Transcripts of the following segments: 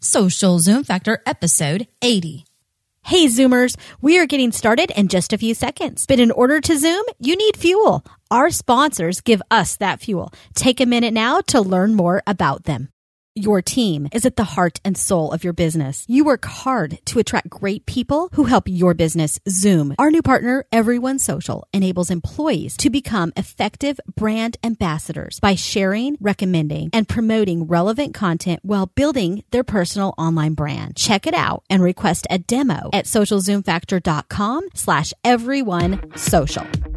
Social Zoom Factor episode 80. Hey Zoomers, we are getting started in just a few seconds. But in order to Zoom, you need fuel. Our sponsors give us that fuel. Take a minute now to learn more about them. Your team is at the heart and soul of your business. You work hard to attract great people who help your business zoom. Our new partner, Everyone Social, enables employees to become effective brand ambassadors by sharing, recommending, and promoting relevant content while building their personal online brand. Check it out and request a demo at socialzoomfactor.com slash everyone social.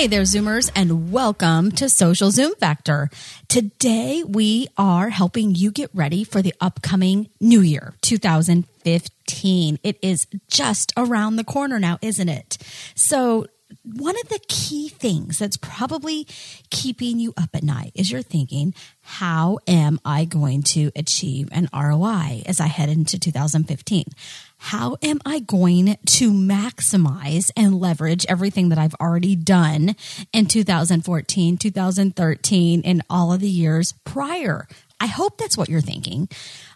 Hey there, Zoomers, and welcome to Social Zoom Factor. Today, we are helping you get ready for the upcoming new year, 2015. It is just around the corner now, isn't it? So, one of the key things that's probably keeping you up at night is you're thinking, how am I going to achieve an ROI as I head into 2015? How am I going to maximize and leverage everything that I've already done in 2014, 2013, and all of the years prior? I hope that's what you're thinking.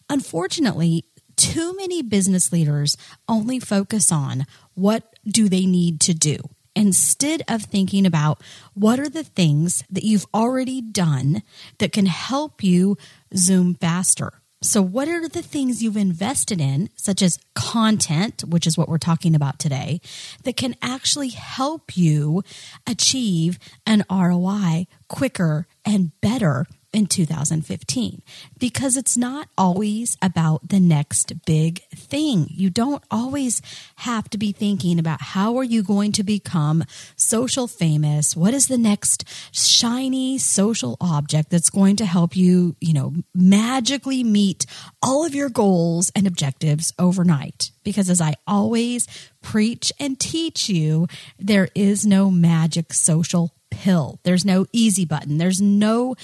Unfortunately, too many business leaders only focus on what do they need to do instead of thinking about what are the things that you've already done that can help you zoom faster. So, what are the things you've invested in, such as content, which is what we're talking about today, that can actually help you achieve an ROI quicker and better in 2015 because it's not always about the next big thing. You don't always have to be thinking about how are you going to become social famous? What is the next shiny social object that's going to help you, you know, magically meet all of your goals and objectives overnight? Because as I always preach and teach you, there is no magic social pill. There's no easy button. There's no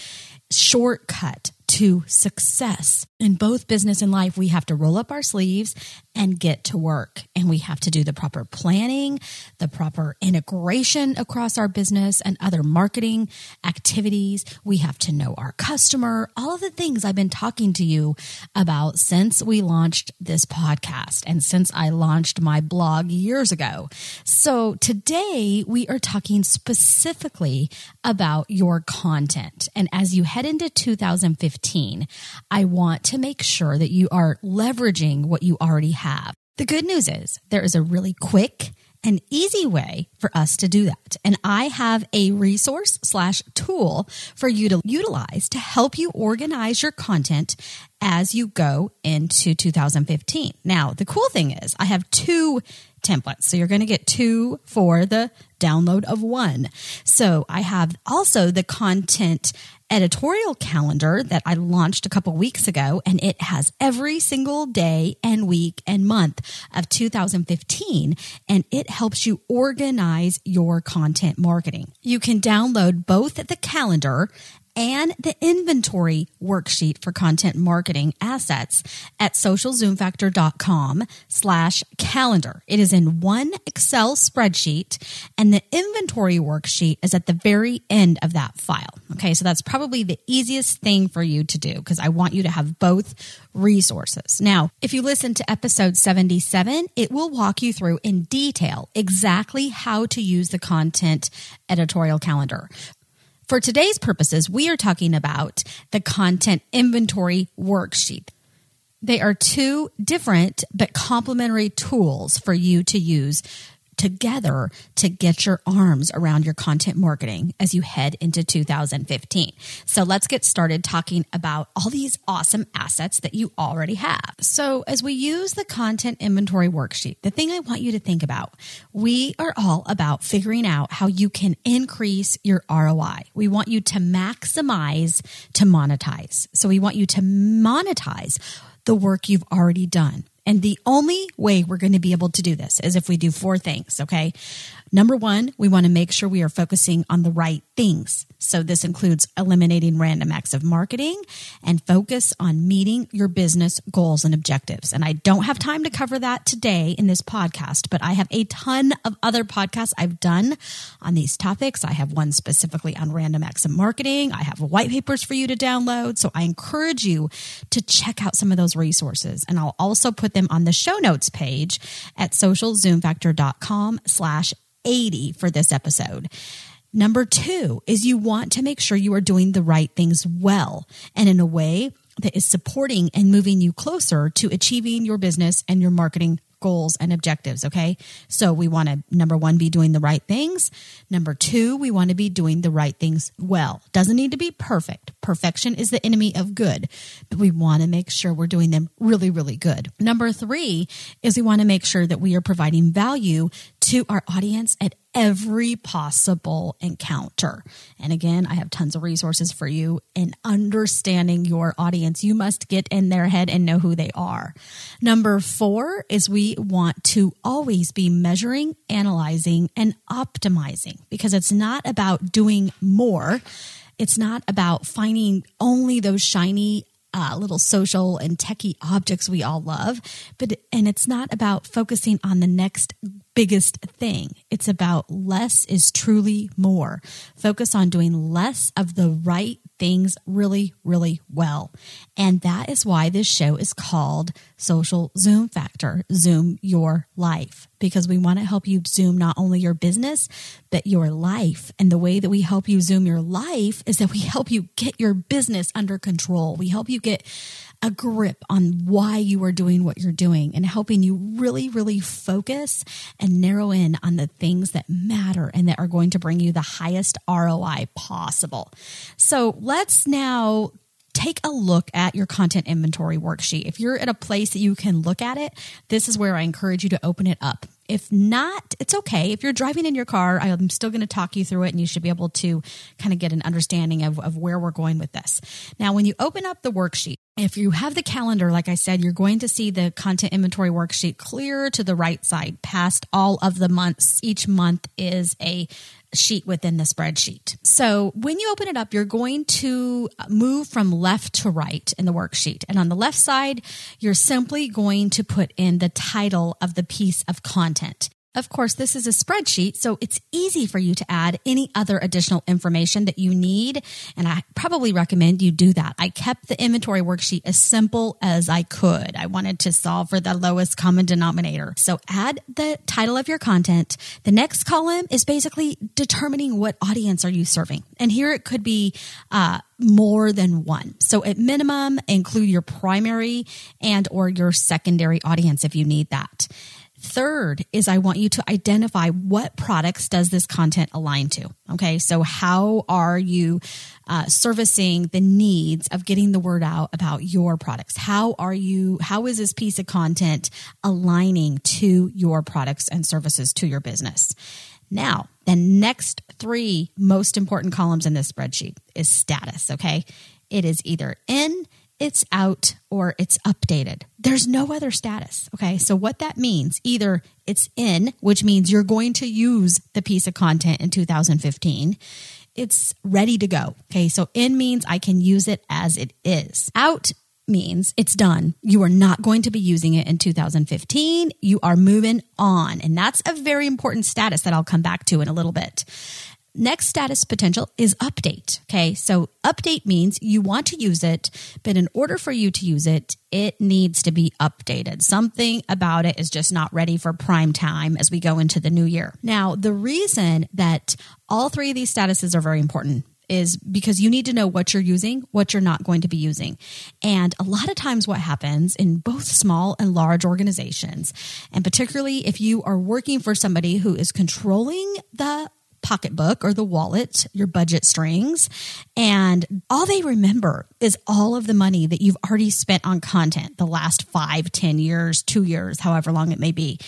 shortcut to success. In both business and life, we have to roll up our sleeves and get to work. And we have to do the proper planning, the proper integration across our business and other marketing activities. We have to know our customer, all of the things I've been talking to you about since we launched this podcast and since I launched my blog years ago. So today we are talking specifically about your content. And as you head into 2015, I want to make sure that you are leveraging what you already have. The good news is there is a really quick and easy way for us to do that. And I have a resource slash tool for you to utilize to help you organize your content as you go into 2015. Now, the cool thing is I have two templates. So you're going to get two for the download of one. So I have also the content editorial calendar that I launched a couple weeks ago, and it has every single day and week and month of 2015, and it helps you organize your content marketing. You can download both the calendar and the inventory worksheet for content marketing assets at socialzoomfactor.com slash calendar. It is in one Excel spreadsheet and the inventory worksheet is at the very end of that file. Okay. So that's probably the easiest thing for you to do because I want you to have both resources. Now, if you listen to episode 77, it will walk you through in detail exactly how to use the content editorial calendar. For today's purposes, we are talking about the content inventory worksheet. They are two different but complementary tools for you to use together to get your arms around your content marketing as you head into 2015. So let's get started talking about all these awesome assets that you already have. So as we use the content inventory worksheet, the thing I want you to think about, we are all about figuring out how you can increase your ROI. We want you to maximize to monetize. So we want you to monetize the work you've already done. And the only way we're going to be able to do this is if we do four things, okay? Number one, we want to make sure we are focusing on the right things. So this includes eliminating random acts of marketing and focus on meeting your business goals and objectives. And I don't have time to cover that today in this podcast, but I have a ton of other podcasts I've done on these topics. I have one specifically on random acts of marketing. I have white papers for you to download. So I encourage you to check out some of those resources. And I'll also put them on the show notes page at socialzoomfactor.com slash 80 for this episode. Number two is you want to make sure you are doing the right things well and in a way that is supporting and moving you closer to achieving your business and your marketing goals and objectives. Okay. So we want to, number one, be doing the right things. Number two, we want to be doing the right things well. Doesn't need to be perfect. Perfection is the enemy of good, but we want to make sure we're doing them really, really good. Number three is we want to make sure that we are providing value to our audience at every possible encounter. And again, I have tons of resources for you in understanding your audience. You must get in their head and know who they are. Number four is we want to always be measuring, analyzing, and optimizing because it's not about doing more. It's not about finding only those shiny uh, little social and techie objects we all love, but and it's not about focusing on the next biggest thing. It's about less is truly more. Focus on doing less of the right things really, really well. And that is why this show is called Social Zoom Factor Zoom Your Life, because we want to help you zoom not only your business, but your life. And the way that we help you zoom your life is that we help you get your business under control. We help you get a grip on why you are doing what you're doing and helping you really, really focus and narrow in on the things that matter and that are going to bring you the highest ROI possible. So let's now take a look at your content inventory worksheet. If you're at a place that you can look at it, this is where I encourage you to open it up. If not, it's okay. If you're driving in your car, I'm still going to talk you through it and you should be able to kind of get an understanding of, of where we're going with this. Now, when you open up the worksheet, if you have the calendar, like I said, you're going to see the content inventory worksheet clear to the right side past all of the months. Each month is a sheet within the spreadsheet. So when you open it up, you're going to move from left to right in the worksheet. And on the left side, you're simply going to put in the title of the piece of content. Of course, this is a spreadsheet, so it's easy for you to add any other additional information that you need. And I probably recommend you do that. I kept the inventory worksheet as simple as I could. I wanted to solve for the lowest common denominator. So add the title of your content. The next column is basically determining what audience are you serving. And here it could be, uh, more than one. So at minimum, include your primary and or your secondary audience if you need that. Third is I want you to identify what products does this content align to. Okay. So how are you uh, servicing the needs of getting the word out about your products? How are you, how is this piece of content aligning to your products and services to your business? Now, the next three most important columns in this spreadsheet is status. Okay. It is either in, it's out or it's updated. There's no other status. Okay. So what that means, either it's in, which means you're going to use the piece of content in 2015. It's ready to go. Okay. So in means I can use it as it is. Out means it's done. You are not going to be using it in 2015. You are moving on. And that's a very important status that I'll come back to in a little bit. Next status potential is update. Okay. So update means you want to use it, but in order for you to use it, it needs to be updated. Something about it is just not ready for prime time as we go into the new year. Now, the reason that all three of these statuses are very important is because you need to know what you're using, what you're not going to be using. And a lot of times, what happens in both small and large organizations, and particularly if you are working for somebody who is controlling the pocketbook or the wallet, your budget strings, and all they remember is all of the money that you've already spent on content the last five, ten years, two years, however long it may be.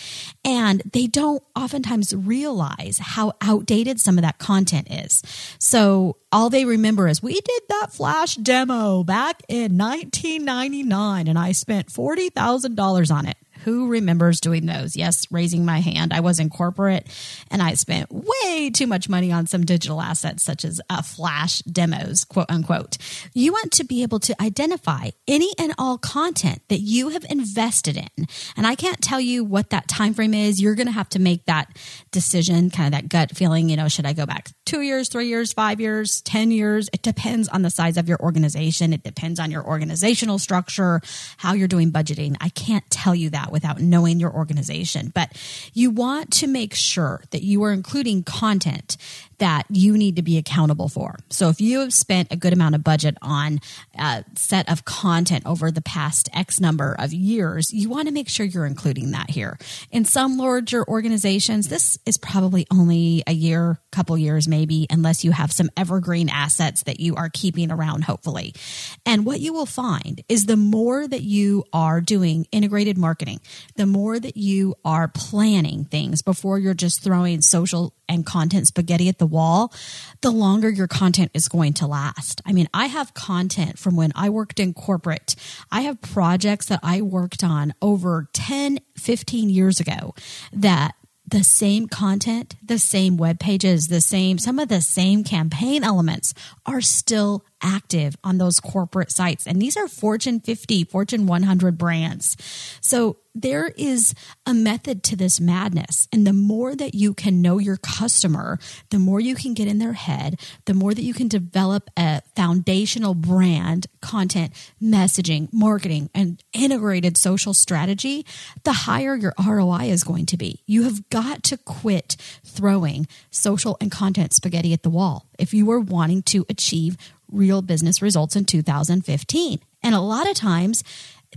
And they don't oftentimes realize how outdated some of that content is. So all they remember is we did that flash demo back in 1999 and I spent $40,000 on it. Who remembers doing those? Yes, raising my hand. I was in corporate and I spent way too much money on some digital assets such as uh, flash demos, quote unquote. You want to be able to identify any and all content that you have invested in. And I can't tell you what that time frame is. You're going to have to make that decision, kind of that gut feeling, you know, should I go back two years, three years, five years, 10 years? It depends on the size of your organization. It depends on your organizational structure, how you're doing budgeting. I can't tell you that without knowing your organization. But you want to make sure that you are including content that you need to be accountable for. So if you have spent a good amount of budget on a set of content over the past X number of years, you want to make sure you're including that here. In some larger organizations, this is probably only a year, couple years maybe, unless you have some evergreen assets that you are keeping around, hopefully. And what you will find is the more that you are doing integrated marketing, the more that you are planning things before you're just throwing social and content spaghetti at the wall, the longer your content is going to last. I mean, I have content from when I worked in corporate. I have projects that I worked on over 10, 15 years ago that the same content, the same web pages, the same, some of the same campaign elements are still active on those corporate sites. And these are Fortune 50, Fortune 100 brands. So there is a method to this madness. And the more that you can know your customer, the more you can get in their head, the more that you can develop a foundational brand, content, messaging, marketing, and integrated social strategy, the higher your ROI is going to be. You have got to quit throwing social and content spaghetti at the wall if you are wanting to achieve real business results in 2015. And a lot of times,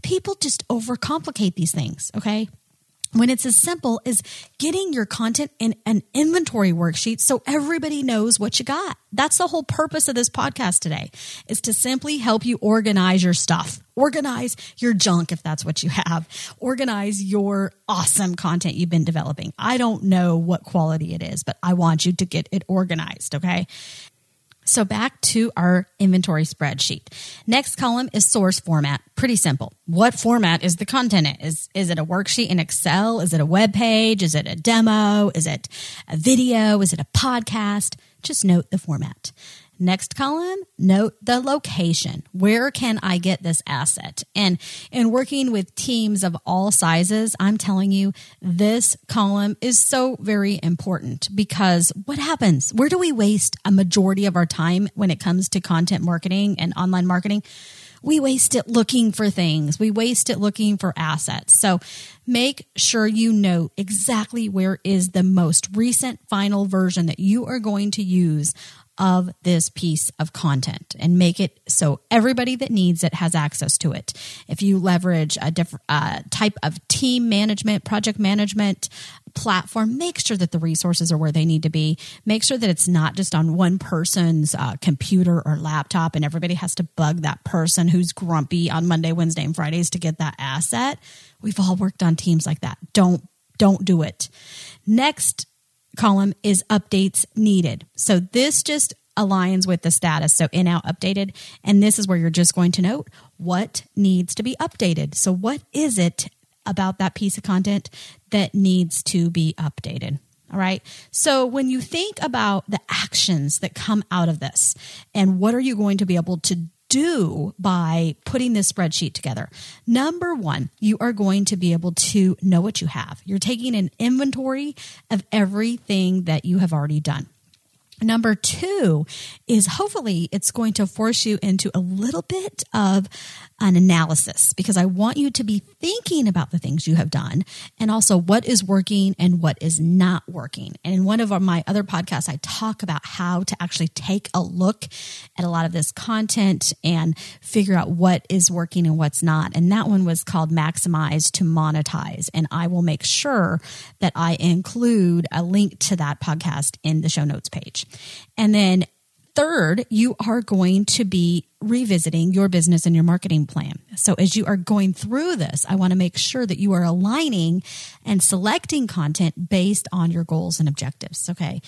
people just overcomplicate these things, okay? When it's as simple as getting your content in an inventory worksheet so everybody knows what you got. That's the whole purpose of this podcast today is to simply help you organize your stuff. Organize your junk if that's what you have. Organize your awesome content you've been developing. I don't know what quality it is, but I want you to get it organized, okay? So back to our inventory spreadsheet. Next column is source format. Pretty simple. What format is the content in? Is, is it a worksheet in Excel? Is it a web page? Is it a demo? Is it a video? Is it a podcast? Just note the format. Next column, note the location. Where can I get this asset? And in working with teams of all sizes, I'm telling you, this column is so very important because what happens? Where do we waste a majority of our time when it comes to content marketing and online marketing? We waste it looking for things. We waste it looking for assets. So make sure you know exactly where is the most recent final version that you are going to use of this piece of content and make it so everybody that needs it has access to it. If you leverage a different uh, type of team management, project management platform, make sure that the resources are where they need to be. Make sure that it's not just on one person's uh, computer or laptop and everybody has to bug that person who's grumpy on Monday, Wednesday, and Fridays to get that asset. We've all worked on teams like that. Don't don't do it. Next column is updates needed. So this just aligns with the status. So in out updated. And this is where you're just going to note what needs to be updated. So what is it about that piece of content that needs to be updated? All right. So when you think about the actions that come out of this and what are you going to be able to do by putting this spreadsheet together? Number one, you are going to be able to know what you have. You're taking an inventory of everything that you have already done. Number two is hopefully it's going to force you into a little bit of an analysis because I want you to be thinking about the things you have done and also what is working and what is not working. And in one of my other podcasts, I talk about how to actually take a look at a lot of this content and figure out what is working and what's not. And that one was called Maximize to Monetize. And I will make sure that I include a link to that podcast in the show notes page. And then Third, you are going to be revisiting your business and your marketing plan. So, as you are going through this, I want to make sure that you are aligning and selecting content based on your goals and objectives. Okay.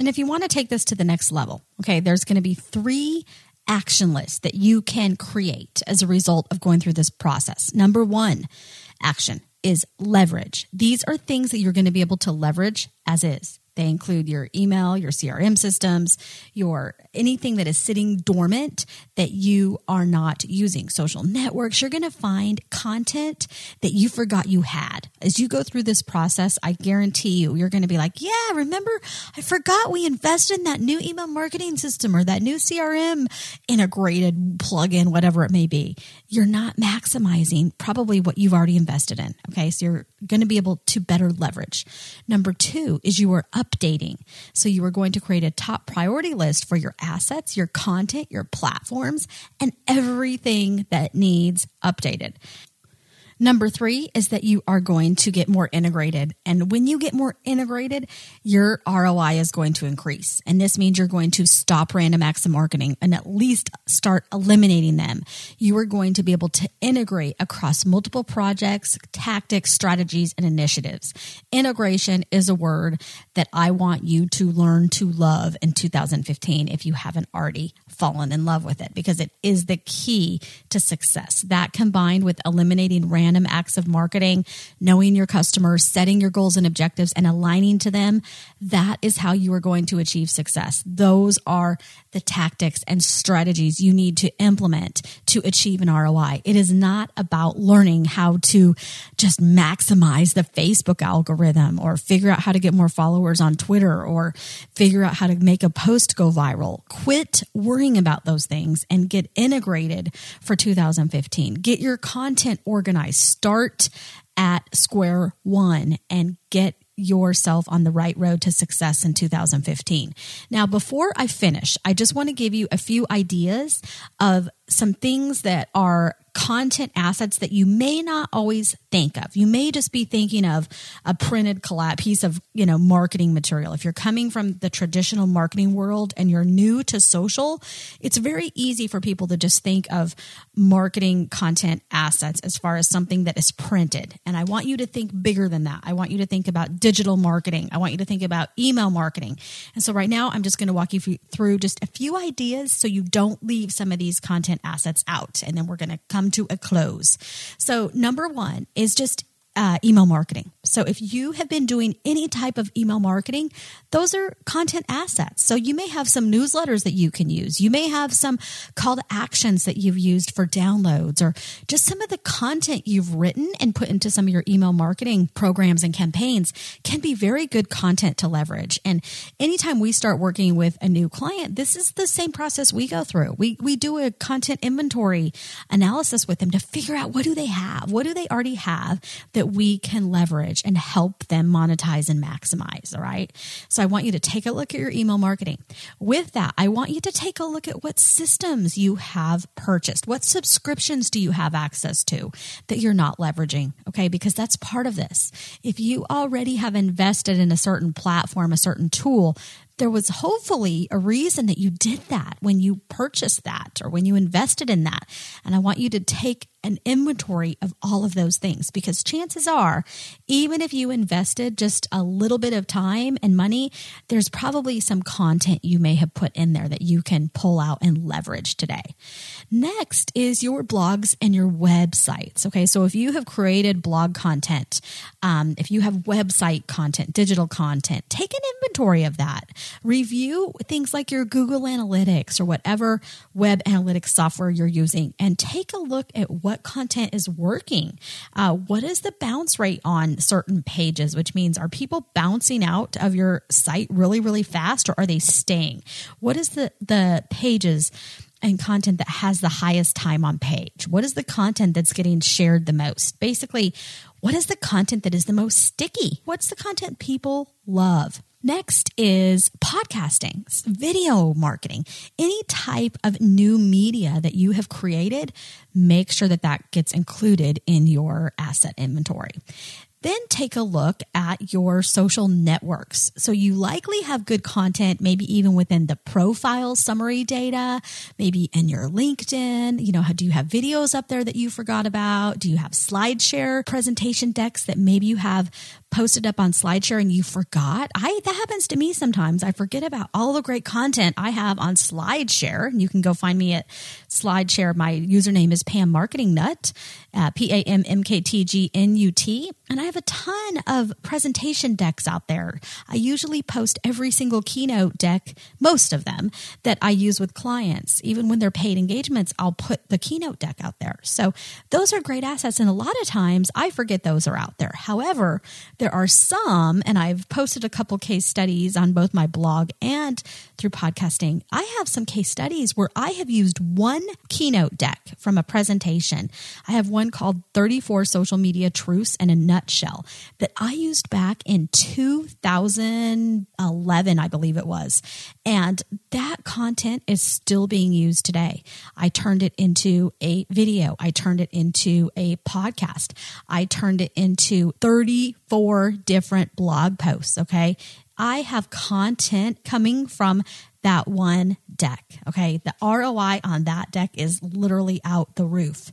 And if you want to take this to the next level, okay, there's going to be three action lists that you can create as a result of going through this process. Number one, action is leverage. These are things that you're going to be able to leverage as is. They include your email, your CRM systems, your anything that is sitting dormant that you are not using. Social networks, you're going to find content that you forgot you had. As you go through this process, I guarantee you, you're going to be like, yeah, remember, I forgot we invested in that new email marketing system or that new CRM integrated plugin, whatever it may be. You're not maximizing probably what you've already invested in. Okay. So you're going to be able to better leverage. Number two is you are updating. So you are going to create a top priority list for your assets, your content, your platforms, and everything that needs updated. Number three is that you are going to get more integrated. And when you get more integrated, your ROI is going to increase. And this means you're going to stop random acts of marketing and at least start eliminating them. You are going to be able to integrate across multiple projects, tactics, strategies, and initiatives. Integration is a word that I want you to learn to love in 2015 if you haven't already fallen in love with it because it is the key to success. That combined with eliminating random acts of marketing, knowing your customers, setting your goals and objectives, and aligning to them, that is how you are going to achieve success. Those are the tactics and strategies you need to implement to achieve an ROI. It is not about learning how to just maximize the Facebook algorithm or figure out how to get more followers on Twitter or figure out how to make a post go viral. Quit worrying about those things and get integrated for 2015. Get your content organized start at square one and get yourself on the right road to success in 2015. Now, before I finish, I just want to give you a few ideas of some things that are content assets that you may not always think of. You may just be thinking of a printed collab piece of, you know, marketing material. If you're coming from the traditional marketing world and you're new to social, it's very easy for people to just think of marketing content assets as far as something that is printed. And I want you to think bigger than that. I want you to think about digital marketing. I want you to think about email marketing. And so right now I'm just going to walk you through just a few ideas so you don't leave some of these content assets out. And then we're going to come to a close. So, number one is just uh, email marketing. So if you have been doing any type of email marketing, those are content assets. So you may have some newsletters that you can use. You may have some call to actions that you've used for downloads or just some of the content you've written and put into some of your email marketing programs and campaigns can be very good content to leverage. And anytime we start working with a new client, this is the same process we go through. We, we do a content inventory analysis with them to figure out what do they have? What do they already have that we can leverage and help them monetize and maximize. All right. So I want you to take a look at your email marketing. With that, I want you to take a look at what systems you have purchased. What subscriptions do you have access to that you're not leveraging? Okay. Because that's part of this. If you already have invested in a certain platform, a certain tool, there was hopefully a reason that you did that when you purchased that or when you invested in that. And I want you to take an inventory of all of those things because chances are, even if you invested just a little bit of time and money, there's probably some content you may have put in there that you can pull out and leverage today. Next is your blogs and your websites. Okay, so if you have created blog content, um, if you have website content, digital content, take an inventory of that. Review things like your Google Analytics or whatever web analytics software you're using and take a look at what content is working. Uh, what is the bounce rate on certain pages, which means are people bouncing out of your site really, really fast or are they staying? What is the, the pages? and content that has the highest time on page? What is the content that's getting shared the most? Basically, what is the content that is the most sticky? What's the content people love? Next is podcasting, video marketing, any type of new media that you have created, make sure that that gets included in your asset inventory. Then take a look at your social networks. So you likely have good content, maybe even within the profile summary data, maybe in your LinkedIn. You know, do you have videos up there that you forgot about? Do you have SlideShare presentation decks that maybe you have posted up on SlideShare and you forgot. I that happens to me sometimes. I forget about all the great content I have on SlideShare. You can go find me at SlideShare. My username is Pam Marketing Nut, uh, P A M M K T G N U T, and I have a ton of presentation decks out there. I usually post every single keynote deck, most of them that I use with clients. Even when they're paid engagements, I'll put the keynote deck out there. So those are great assets, and a lot of times I forget those are out there. However, there are some, and I've posted a couple case studies on both my blog and through podcasting. I have some case studies where I have used one keynote deck from a presentation. I have one called 34 Social Media Truths in a Nutshell that I used back in 2011, I believe it was. And that content is still being used today. I turned it into a video, I turned it into a podcast, I turned it into 34 four different blog posts. Okay. I have content coming from that one deck. Okay. The ROI on that deck is literally out the roof.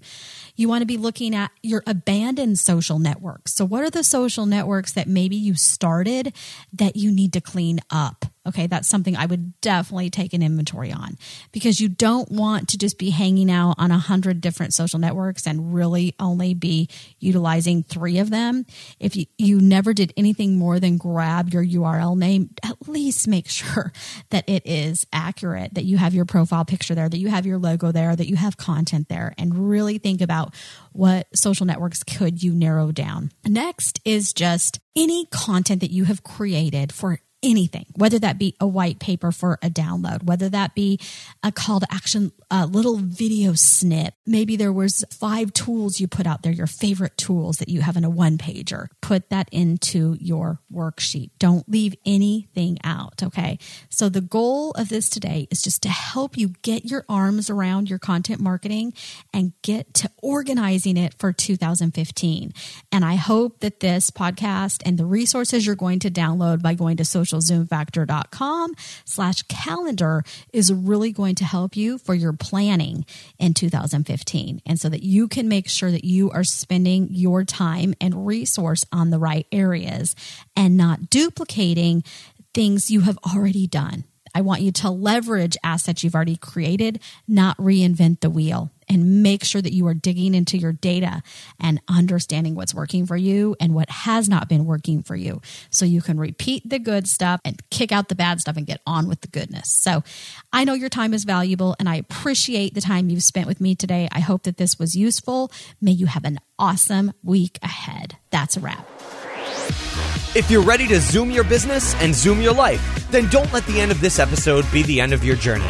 You want to be looking at your abandoned social networks. So, what are the social networks that maybe you started that you need to clean up? Okay, that's something I would definitely take an inventory on because you don't want to just be hanging out on a hundred different social networks and really only be utilizing three of them. If you, you never did anything more than grab your URL name, at least make sure that it is accurate, that you have your profile picture there, that you have your logo there, that you have content there, and really think about what social networks could you narrow down. Next is just any content that you have created for anything, whether that be a white paper for a download, whether that be a call to action, a little video snip. Maybe there was five tools you put out there, your favorite tools that you have in a one pager. Put that into your worksheet. Don't leave anything out. Okay. So the goal of this today is just to help you get your arms around your content marketing and get to organizing it for 2015. And I hope that this podcast and the resources you're going to download by going to social socialzoomfactor.com slash calendar is really going to help you for your planning in 2015. And so that you can make sure that you are spending your time and resource on the right areas and not duplicating things you have already done. I want you to leverage assets you've already created, not reinvent the wheel and make sure that you are digging into your data and understanding what's working for you and what has not been working for you. So you can repeat the good stuff and kick out the bad stuff and get on with the goodness. So I know your time is valuable and I appreciate the time you've spent with me today. I hope that this was useful. May you have an awesome week ahead. That's a wrap. If you're ready to zoom your business and zoom your life, then don't let the end of this episode be the end of your journey.